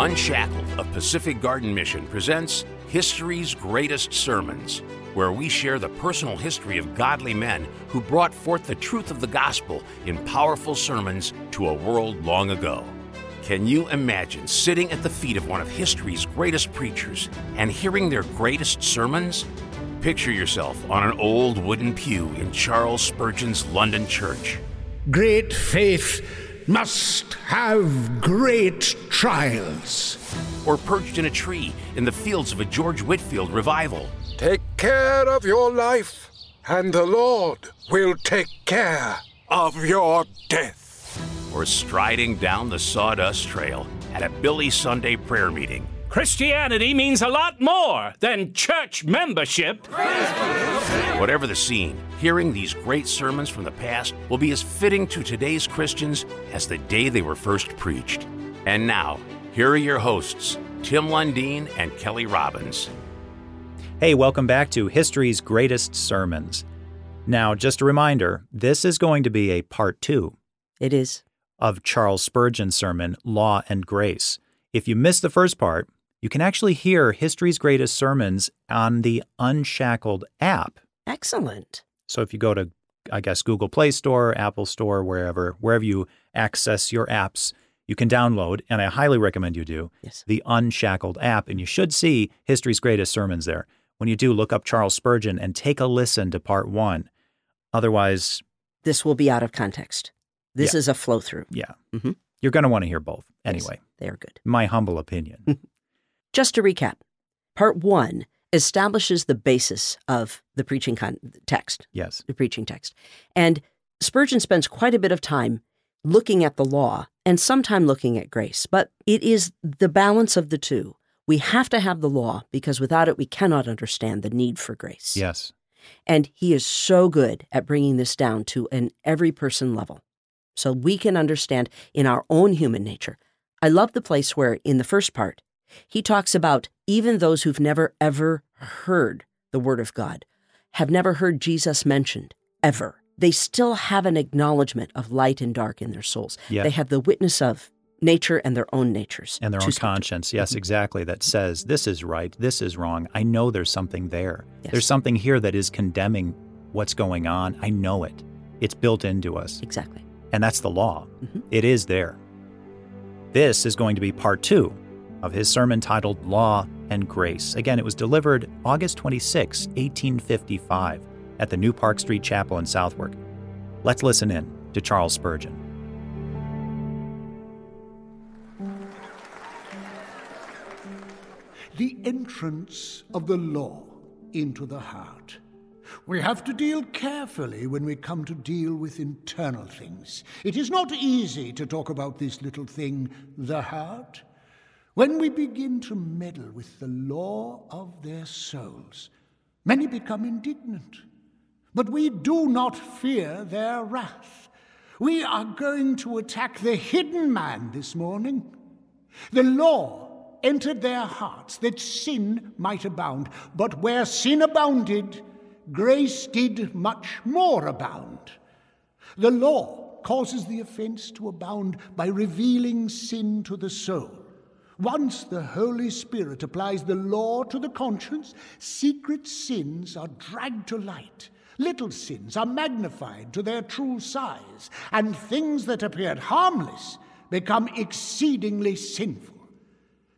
Unshackled of Pacific Garden Mission presents History's Greatest Sermons, where we share the personal history of godly men who brought forth the truth of the gospel in powerful sermons to a world long ago. Can you imagine sitting at the feet of one of history's greatest preachers and hearing their greatest sermons? Picture yourself on an old wooden pew in Charles Spurgeon's London church. Great faith must have great trials. Or perched in a tree in the fields of a George Whitefield revival. Take care of your life, and the Lord will take care of your death. Or striding down the sawdust trail at a Billy Sunday prayer meeting. Christianity means a lot more than church membership. Whatever the scene, hearing these great sermons from the past will be as fitting to today's Christians as the day they were first preached. And now, here are your hosts, Tim Lundeen and Kelly Robbins. Hey, welcome back to History's Greatest Sermons. Now, just a reminder this is going to be a part two. It is. Of Charles Spurgeon's sermon, Law and Grace. If you missed the first part, you can actually hear History's Greatest Sermons on the Unshackled app. Excellent. So if you go to, I guess, Google Play Store, Apple Store, wherever, wherever you access your apps, you can download, and I highly recommend you do, yes. the Unshackled app, and you should see History's Greatest Sermons there. When you do, look up Charles Spurgeon and take a listen to part one. Otherwise, this will be out of context. This yeah. is a flow through. Yeah. Mm-hmm. You're going to want to hear both anyway. Yes, they are good. My humble opinion. Just to recap, part one establishes the basis of the preaching con- text. Yes. The preaching text. And Spurgeon spends quite a bit of time looking at the law and sometime looking at grace, but it is the balance of the two. We have to have the law because without it, we cannot understand the need for grace. Yes. And he is so good at bringing this down to an every person level so we can understand in our own human nature. I love the place where, in the first part, he talks about even those who've never ever heard the Word of God, have never heard Jesus mentioned, ever. They still have an acknowledgement of light and dark in their souls. Yeah. They have the witness of nature and their own natures. And their own conscience. Yes, exactly. That says, this is right, this is wrong. I know there's something there. Yes. There's something here that is condemning what's going on. I know it. It's built into us. Exactly. And that's the law. Mm-hmm. It is there. This is going to be part two of his sermon titled Law and Grace. Again, it was delivered August 26, 1855, at the New Park Street Chapel in Southwark. Let's listen in to Charles Spurgeon. The entrance of the law into the heart. We have to deal carefully when we come to deal with internal things. It is not easy to talk about this little thing, the heart. When we begin to meddle with the law of their souls, many become indignant. But we do not fear their wrath. We are going to attack the hidden man this morning. The law entered their hearts that sin might abound, but where sin abounded, grace did much more abound. The law causes the offense to abound by revealing sin to the soul. Once the Holy Spirit applies the law to the conscience, secret sins are dragged to light. Little sins are magnified to their true size, and things that appeared harmless become exceedingly sinful.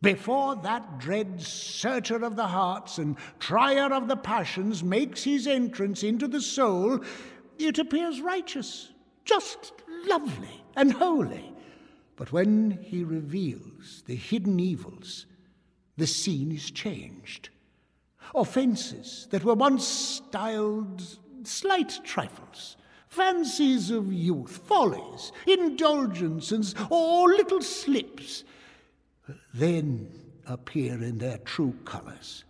Before that dread searcher of the hearts and trier of the passions makes his entrance into the soul, it appears righteous, just lovely, and holy. But when he reveals the hidden evils, the scene is changed. Offenses that were once styled slight trifles, fancies of youth, follies, indulgences, or little slips, then appear in their true colors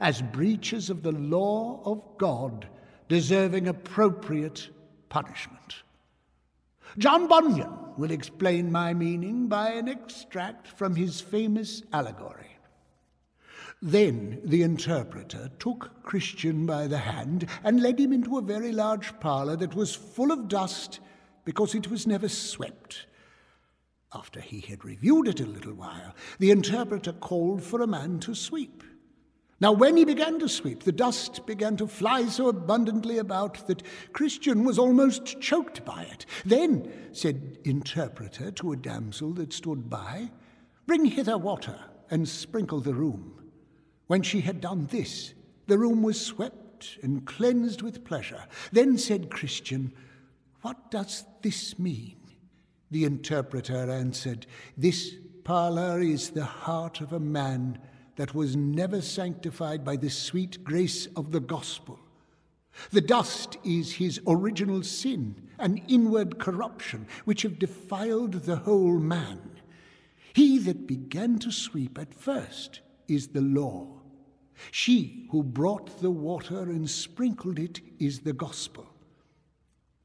as breaches of the law of God, deserving appropriate punishment. John Bunyan will explain my meaning by an extract from his famous allegory. Then the interpreter took Christian by the hand and led him into a very large parlor that was full of dust because it was never swept. After he had reviewed it a little while, the interpreter called for a man to sweep. Now, when he began to sweep, the dust began to fly so abundantly about that Christian was almost choked by it. Then said interpreter to a damsel that stood by, Bring hither water and sprinkle the room. When she had done this, the room was swept and cleansed with pleasure. Then said Christian, What does this mean? The interpreter answered, This parlour is the heart of a man that was never sanctified by the sweet grace of the gospel. The dust is his original sin and inward corruption, which have defiled the whole man. He that began to sweep at first is the law. She who brought the water and sprinkled it is the gospel.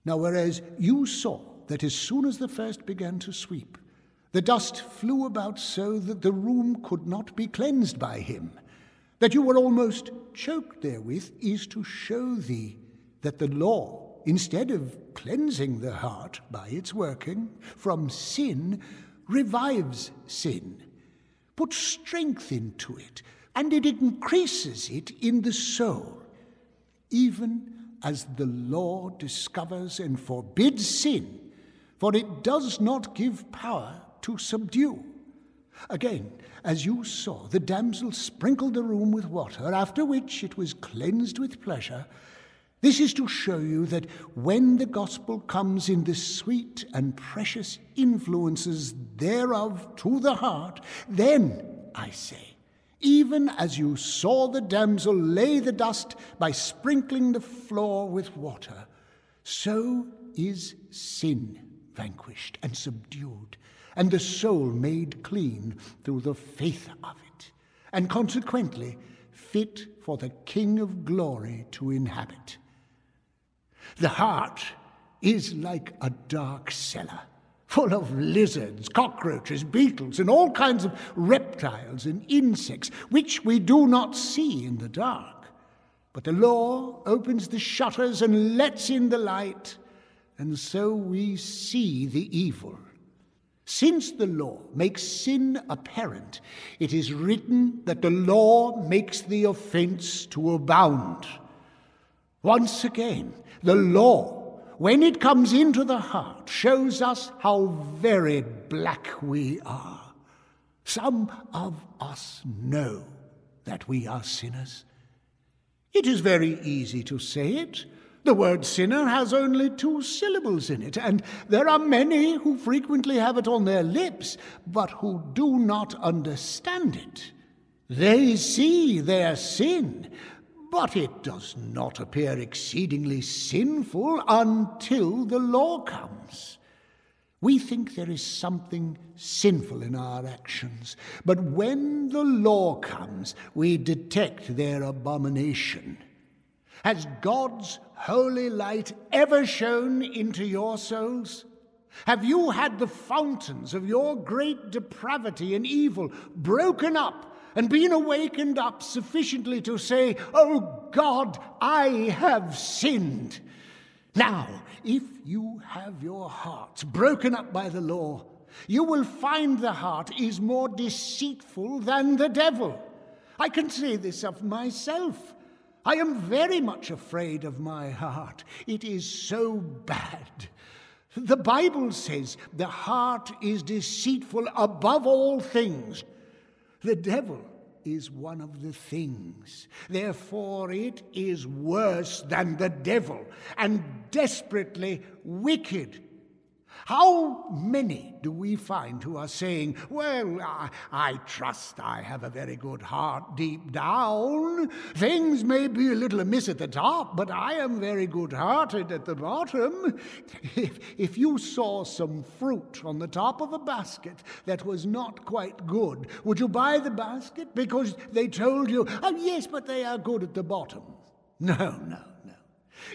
Now, whereas you saw that as soon as the first began to sweep, the dust flew about so that the room could not be cleansed by him, that you were almost choked therewith, is to show thee that the law, instead of cleansing the heart by its working from sin, revives sin, puts strength into it, and it increases it in the soul, even as the law discovers and forbids sin for it does not give power to subdue. Again, as you saw, the damsel sprinkled the room with water, after which it was cleansed with pleasure. This is to show you that when the gospel comes in the sweet and precious influences thereof to the heart, then, I say, even as you saw the damsel lay the dust by sprinkling the floor with water, so is sin vanquished and subdued, and the soul made clean through the faith of it, and consequently fit for the King of glory to inhabit. The heart is like a dark cellar, full of lizards, cockroaches, beetles, and all kinds of reptiles and insects, which we do not see in the dark. But the law opens the shutters and lets in the light, and so we see the evil. Since the law makes sin apparent, it is written that the law makes the offense to abound. Once again, the law, when it comes into the heart, shows us how very black we are. Some of us know that we are sinners. It is very easy to say it. The word sinner has only two syllables in it, and there are many who frequently have it on their lips, but who do not understand it. They see their sin, but it does not appear exceedingly sinful until the law comes. We think there is something sinful in our actions, but when the law comes, we detect their abomination. Has God's holy light ever shone into your souls? Have you had the fountains of your great depravity and evil broken up and been awakened up sufficiently to say, Oh God, I have sinned? Now, if you have your hearts broken up by the law, you will find the heart is more deceitful than the devil. I can say this of myself. I am very much afraid of my heart. It is so bad. The Bible says the heart is deceitful above all things. The devil is one of the things. Therefore, it is worse than the devil and desperately wicked. How many do we find who are saying, Well, I, I, trust I have a very good heart deep down. Things may be a little amiss at the top, but I am very good hearted at the bottom. If, if you saw some fruit on the top of a basket that was not quite good, would you buy the basket because they told you, Oh, yes, but they are good at the bottom? No, no, no.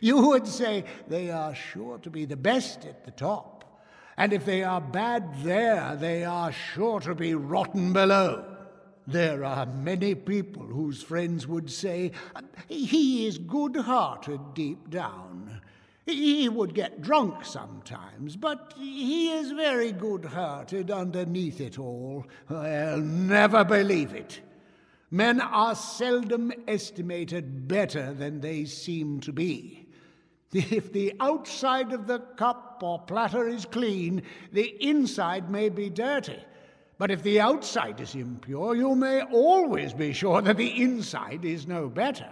You would say they are sure to be the best at the top. And if they are bad there, they are sure to be rotten below. There are many people whose friends would say, He is good hearted deep down. He would get drunk sometimes, but he is very good hearted underneath it all. I'll never believe it. Men are seldom estimated better than they seem to be. If the outside of the cup or platter is clean, the inside may be dirty. But if the outside is impure, you may always be sure that the inside is no better.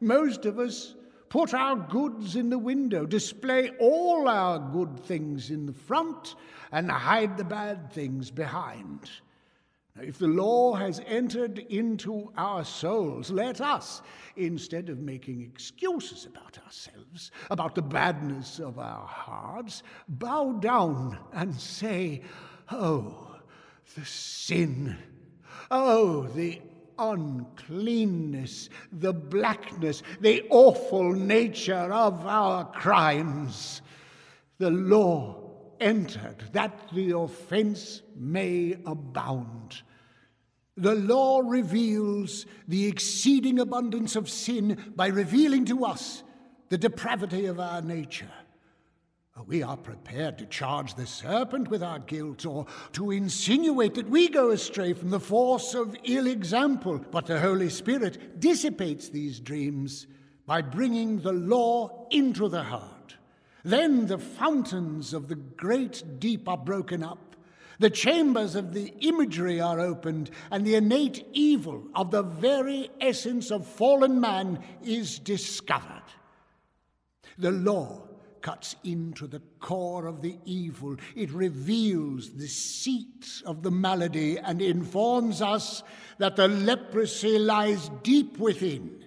Most of us put our goods in the window, display all our good things in the front, and hide the bad things behind. If the law has entered into our souls, let us, instead of making excuses about ourselves, about the badness of our hearts, bow down and say, Oh, the sin! Oh, the uncleanness, the blackness, the awful nature of our crimes. The law entered that the offense may abound. The law reveals the exceeding abundance of sin by revealing to us the depravity of our nature. We are prepared to charge the serpent with our guilt or to insinuate that we go astray from the force of ill example, but the Holy Spirit dissipates these dreams by bringing the law into the heart. Then the fountains of the great deep are broken up the chambers of the imagery are opened, and the innate evil of the very essence of fallen man is discovered. The law cuts into the core of the evil. It reveals the seat of the malady and informs us that the leprosy lies deep within.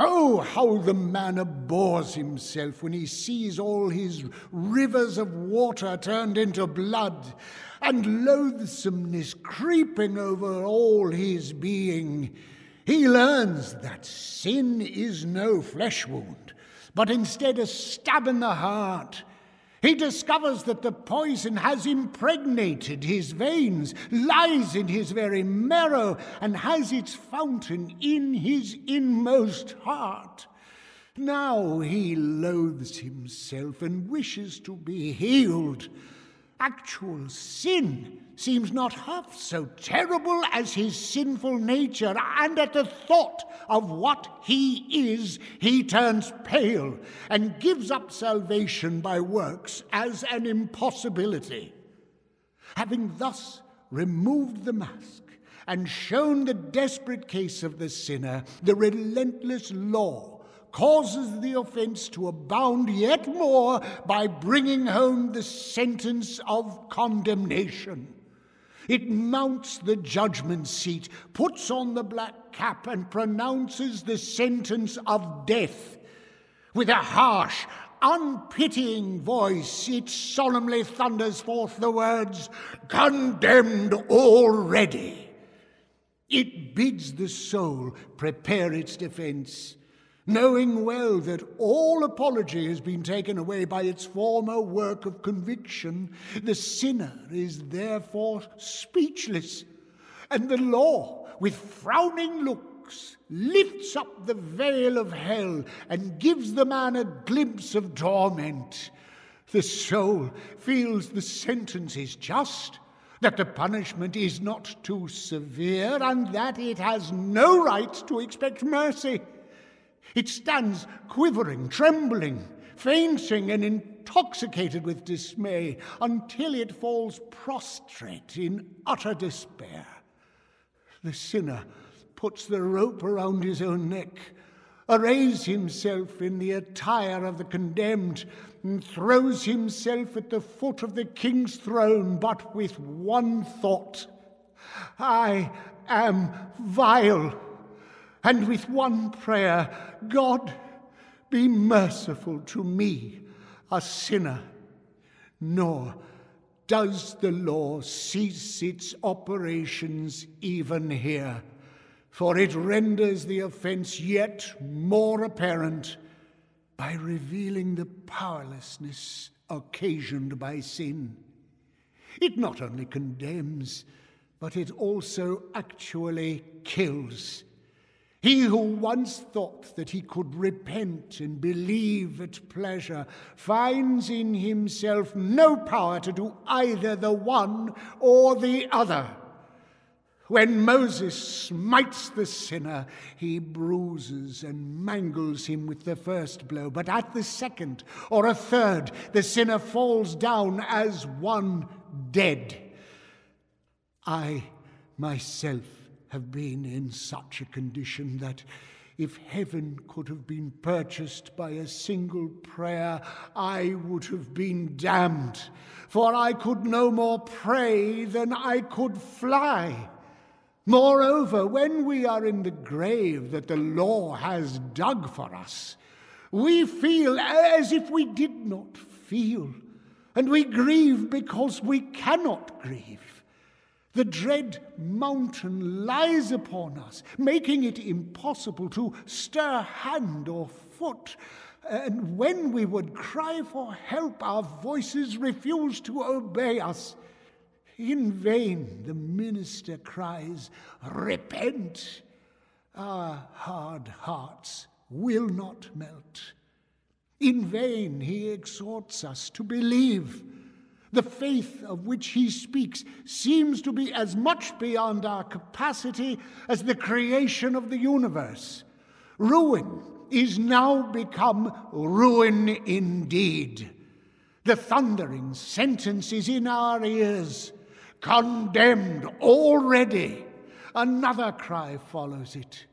Oh, how the man abhors himself when he sees all his rivers of water turned into blood, and loathsomeness creeping over all his being, he learns that sin is no flesh wound, but instead a stab in the heart. He discovers that the poison has impregnated his veins, lies in his very marrow, and has its fountain in his inmost heart. Now he loathes himself and wishes to be healed actual sin seems not half so terrible as his sinful nature, and at the thought of what he is, he turns pale and gives up salvation by works as an impossibility. Having thus removed the mask and shown the desperate case of the sinner, the relentless law causes the offense to abound yet more by bringing home the sentence of condemnation. It mounts the judgment seat, puts on the black cap, and pronounces the sentence of death. With a harsh, unpitying voice, it solemnly thunders forth the words, Condemned already. It bids the soul prepare its defense knowing well that all apology has been taken away by its former work of conviction, the sinner is therefore speechless, and the law, with frowning looks, lifts up the veil of hell and gives the man a glimpse of torment. The soul feels the sentence is just, that the punishment is not too severe, and that it has no right to expect mercy. It stands quivering, trembling, fainting, and intoxicated with dismay until it falls prostrate in utter despair. The sinner puts the rope around his own neck, arrays himself in the attire of the condemned, and throws himself at the foot of the king's throne, but with one thought I am vile and with one prayer God, be merciful to me, a sinner. Nor does the law cease its operations even here, for it renders the offense yet more apparent by revealing the powerlessness occasioned by sin. It not only condemns, but it also actually kills He who once thought that he could repent and believe at pleasure finds in himself no power to do either the one or the other. When Moses smites the sinner, he bruises and mangles him with the first blow, but at the second or a third, the sinner falls down as one dead. I myself have been in such a condition that if heaven could have been purchased by a single prayer, I would have been damned, for I could no more pray than I could fly. Moreover, when we are in the grave that the law has dug for us, we feel as if we did not feel, and we grieve because we cannot grieve. The dread mountain lies upon us, making it impossible to stir hand or foot. And when we would cry for help, our voices refuse to obey us. In vain the minister cries, Repent! Our hard hearts will not melt. In vain he exhorts us to believe. The faith of which he speaks seems to be as much beyond our capacity as the creation of the universe. Ruin is now become ruin indeed. The thundering sentence is in our ears condemned already. Another cry follows it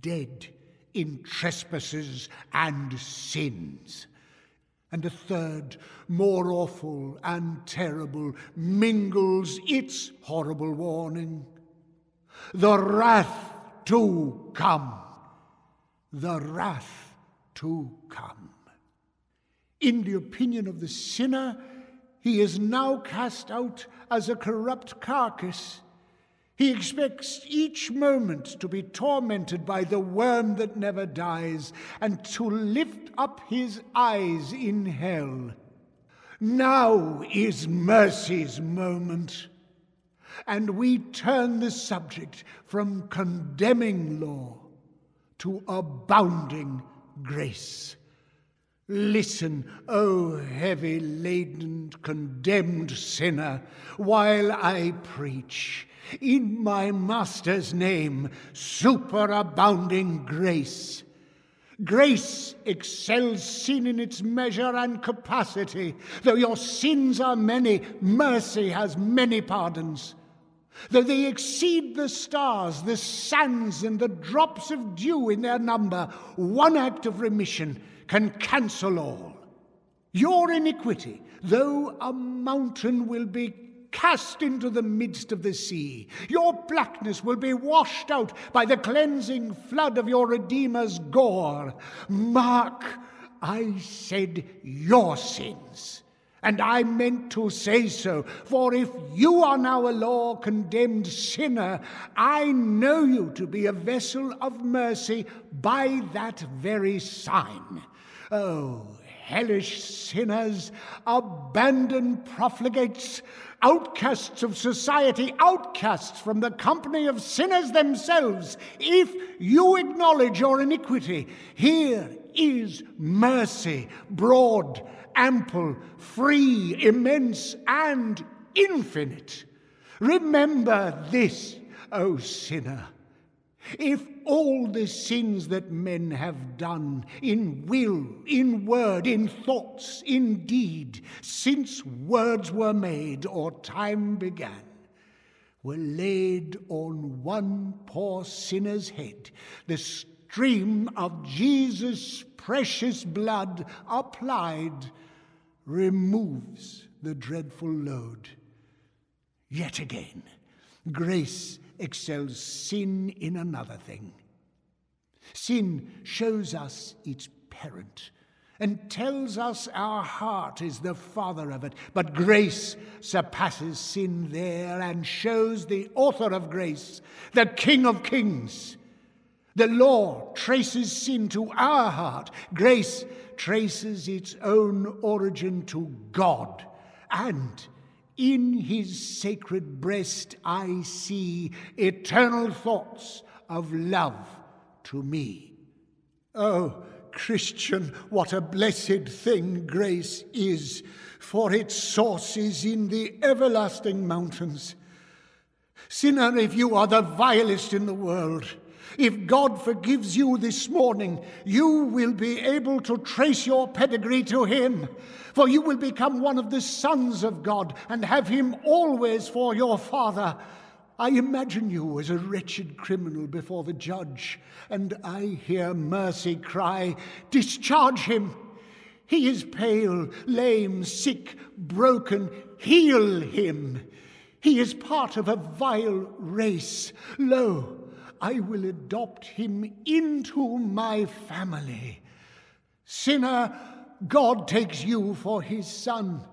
dead in trespasses and sins and a third, more awful and terrible, mingles its horrible warning. The wrath to come, the wrath to come. In the opinion of the sinner, he is now cast out as a corrupt carcass he expects each moment to be tormented by the worm that never dies and to lift up his eyes in hell. Now is mercy's moment. And we turn the subject from condemning law to abounding grace. Listen, O heavy laden, condemned sinner, while I preach in my Master's name, superabounding grace. Grace excels sin in its measure and capacity. Though your sins are many, mercy has many pardons. Though they exceed the stars, the sands, and the drops of dew in their number, one act of remission can cancel all. Your iniquity, though a mountain will be cast into the midst of the sea. Your blackness will be washed out by the cleansing flood of your Redeemer's gore. Mark, I said your sins. And I meant to say so, for if you are now a law condemned sinner, I know you to be a vessel of mercy by that very sign. Oh, hellish sinners, abandoned profligates, outcasts of society, outcasts from the company of sinners themselves, if you acknowledge your iniquity, here is mercy, broad, ample, free, immense, and infinite. Remember this, O sinner. If all the sins that men have done in will, in word, in thoughts, in deed, since words were made or time began, were laid on one poor sinner's head, the stream of Jesus' precious blood applied removes the dreadful load. Yet again, grace excels sin in another thing. Sin shows us its parent and tells us our heart is the father of it. But grace surpasses sin there and shows the author of grace, the King of kings. The law traces sin to our heart, grace traces its own origin to God. And in his sacred breast I see eternal thoughts of love to me. Oh, Christian, what a blessed thing grace is, for its source is in the everlasting mountains. Sinner, if you are the vilest in the world, if God forgives you this morning, you will be able to trace your pedigree to Him, for you will become one of the sons of God and have Him always for your Father. I imagine you as a wretched criminal before the judge, and I hear mercy cry, Discharge him! He is pale, lame, sick, broken. Heal him! He is part of a vile race. Lo, I will adopt him into my family. Sinner, God takes you for his son.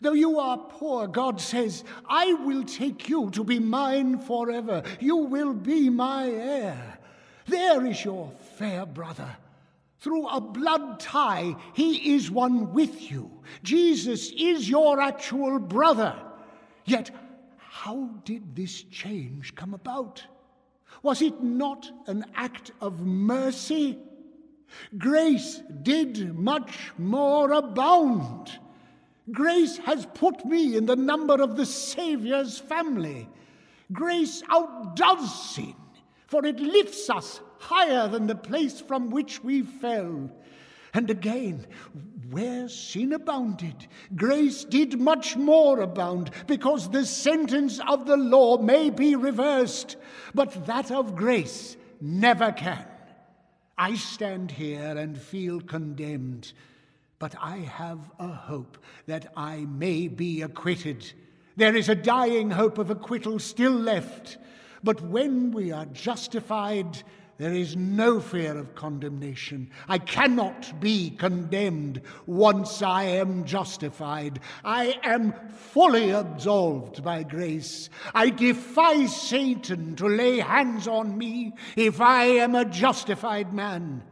Though you are poor, God says, I will take you to be mine forever. You will be my heir. There is your fair brother. Through a blood tie, he is one with you. Jesus is your actual brother. Yet, how did this change come about? Was it not an act of mercy? Grace did much more abound. Grace has put me in the number of the Saviour's family. Grace outdoes sin, for it lifts us higher than the place from which we fell. And again, where sin abounded, grace did much more abound, because the sentence of the law may be reversed, but that of grace never can. I stand here and feel condemned but I have a hope that I may be acquitted. There is a dying hope of acquittal still left, but when we are justified, there is no fear of condemnation. I cannot be condemned once I am justified. I am fully absolved by grace. I defy Satan to lay hands on me if I am a justified man.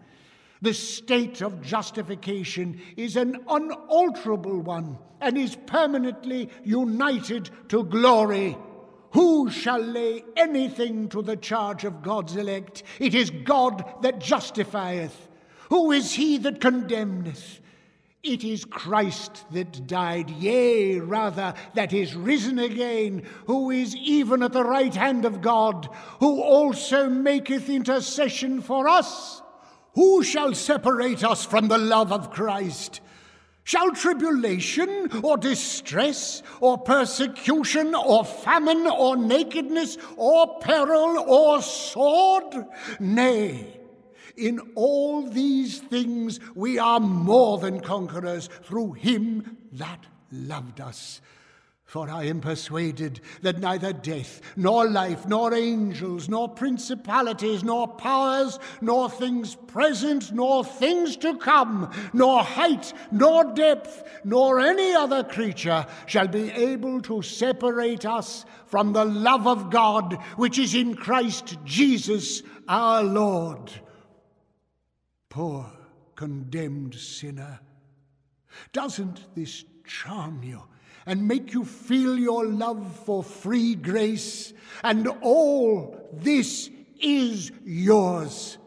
The state of justification is an unalterable one and is permanently united to glory. Who shall lay anything to the charge of God's elect? It is God that justifieth. Who is he that condemneth? It is Christ that died, yea, rather, that is risen again, who is even at the right hand of God, who also maketh intercession for us. Who shall separate us from the love of Christ? Shall tribulation or distress or persecution or famine or nakedness or peril or sword? Nay, in all these things we are more than conquerors through him that loved us. For I am persuaded that neither death, nor life, nor angels, nor principalities, nor powers, nor things present, nor things to come, nor height, nor depth, nor any other creature shall be able to separate us from the love of God which is in Christ Jesus our Lord. Poor condemned sinner, doesn't this charm you? And make you feel your love for free grace, and all this is yours.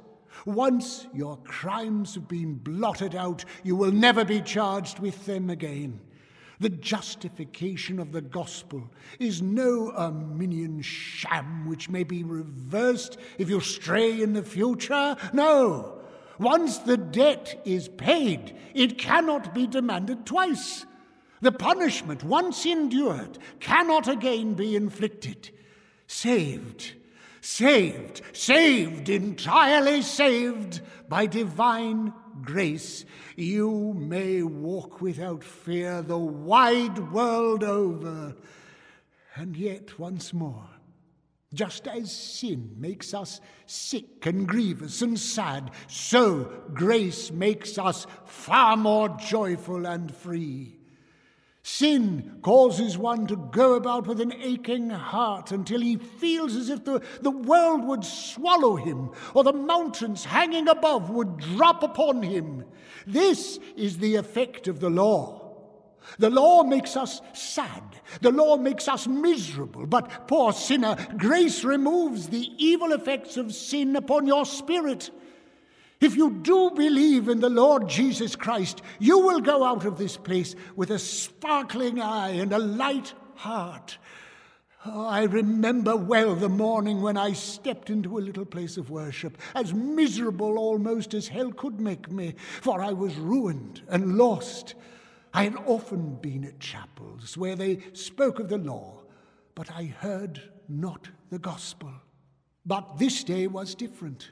Once your crimes have been blotted out, you will never be charged with them again. The justification of the gospel is no Arminian sham which may be reversed if you stray in the future. No. Once the debt is paid, it cannot be demanded twice. The punishment once endured cannot again be inflicted. Saved, saved, saved, entirely saved by divine grace, you may walk without fear the wide world over. And yet, once more, just as sin makes us sick and grievous and sad, so grace makes us far more joyful and free. Sin causes one to go about with an aching heart until he feels as if the, the world would swallow him or the mountains hanging above would drop upon him. This is the effect of the law. The law makes us sad. The law makes us miserable. But, poor sinner, grace removes the evil effects of sin upon your spirit. If you do believe in the Lord Jesus Christ, you will go out of this place with a sparkling eye and a light heart. Oh, I remember well the morning when I stepped into a little place of worship, as miserable almost as hell could make me, for I was ruined and lost. I had often been at chapels where they spoke of the law, but I heard not the gospel. But this day was different.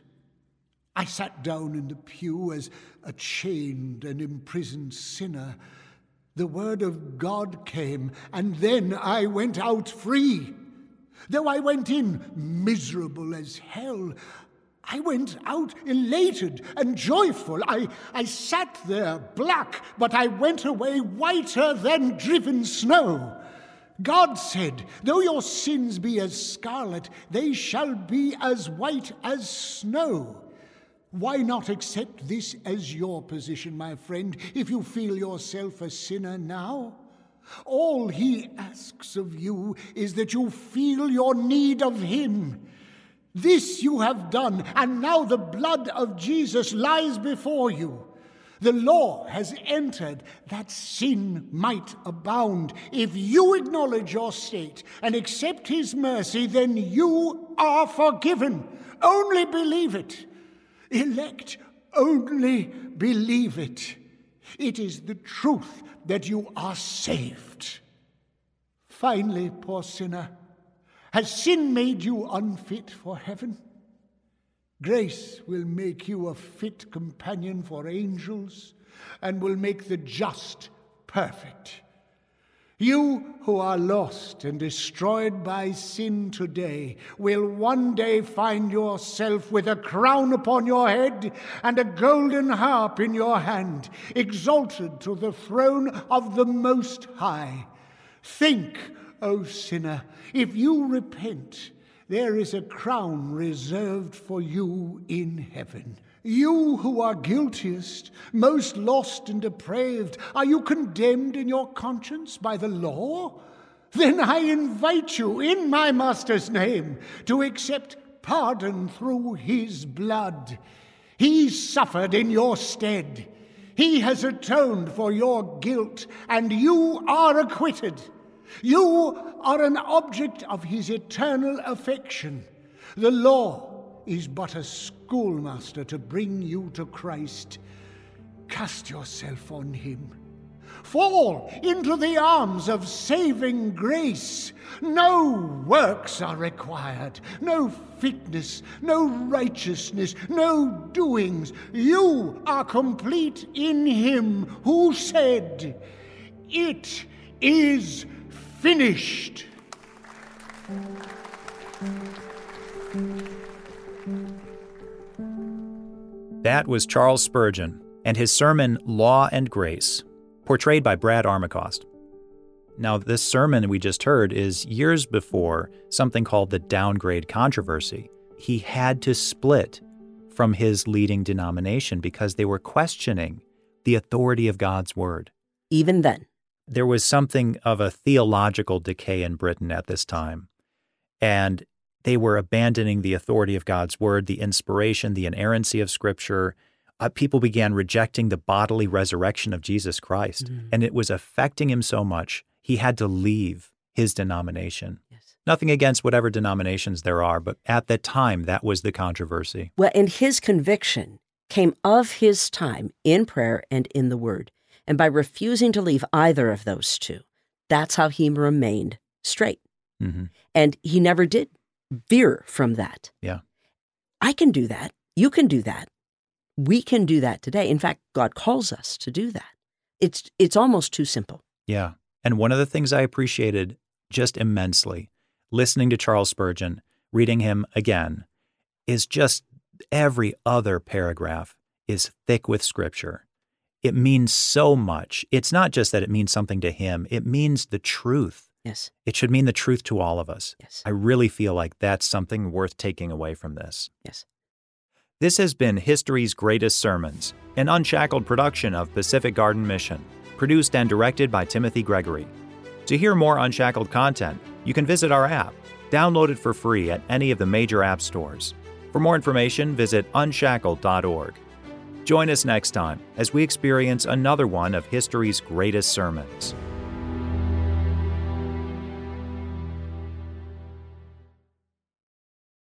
I sat down in the pew as a chained and imprisoned sinner. The word of God came, and then I went out free. Though I went in miserable as hell, I went out elated and joyful. I, I sat there black, but I went away whiter than driven snow. God said, Though your sins be as scarlet, they shall be as white as snow. Why not accept this as your position, my friend, if you feel yourself a sinner now? All he asks of you is that you feel your need of him. This you have done, and now the blood of Jesus lies before you. The law has entered that sin might abound. If you acknowledge your state and accept his mercy, then you are forgiven. Only believe it. Elect, only believe it. It is the truth that you are saved. Finally, poor sinner, has sin made you unfit for heaven? Grace will make you a fit companion for angels and will make the just perfect. You who are lost and destroyed by sin today will one day find yourself with a crown upon your head and a golden harp in your hand, exalted to the throne of the Most High. Think O sinner, if you repent, there is a crown reserved for you in heaven. You who are guiltiest, most lost and depraved, are you condemned in your conscience by the law? Then I invite you, in my Master's name, to accept pardon through his blood. He suffered in your stead. He has atoned for your guilt, and you are acquitted. You are an object of his eternal affection. The law is but a schoolmaster to bring you to Christ. Cast yourself on him. Fall into the arms of saving grace. No works are required, no fitness, no righteousness, no doings. You are complete in him who said, It is finished. That was Charles Spurgeon and his sermon Law and Grace, portrayed by Brad Armacost. Now, this sermon we just heard is years before something called the downgrade controversy. He had to split from his leading denomination because they were questioning the authority of God's word. Even then there was something of a theological decay in Britain at this time. And they were abandoning the authority of God's word, the inspiration, the inerrancy of Scripture. Uh, people began rejecting the bodily resurrection of Jesus Christ. Mm-hmm. And it was affecting him so much, he had to leave his denomination. Yes. Nothing against whatever denominations there are, but at the time, that was the controversy. Well, and his conviction came of his time in prayer and in the word. And by refusing to leave either of those two, that's how he remained straight. Mm-hmm. And he never did veer from that. Yeah. I can do that. You can do that. We can do that today. In fact, God calls us to do that. It's it's almost too simple. Yeah. And one of the things I appreciated just immensely listening to Charles Spurgeon, reading him again, is just every other paragraph is thick with scripture it means so much. It's not just that it means something to him, it means the truth. Yes. It should mean the truth to all of us. Yes. I really feel like that's something worth taking away from this. Yes. This has been History's Greatest Sermons, an unshackled production of Pacific Garden Mission produced and directed by Timothy Gregory. To hear more Unshackled content, you can visit our app, download it for free at any of the major app stores. For more information, visit unshackled.org. Join us next time as we experience another one of history's greatest sermons.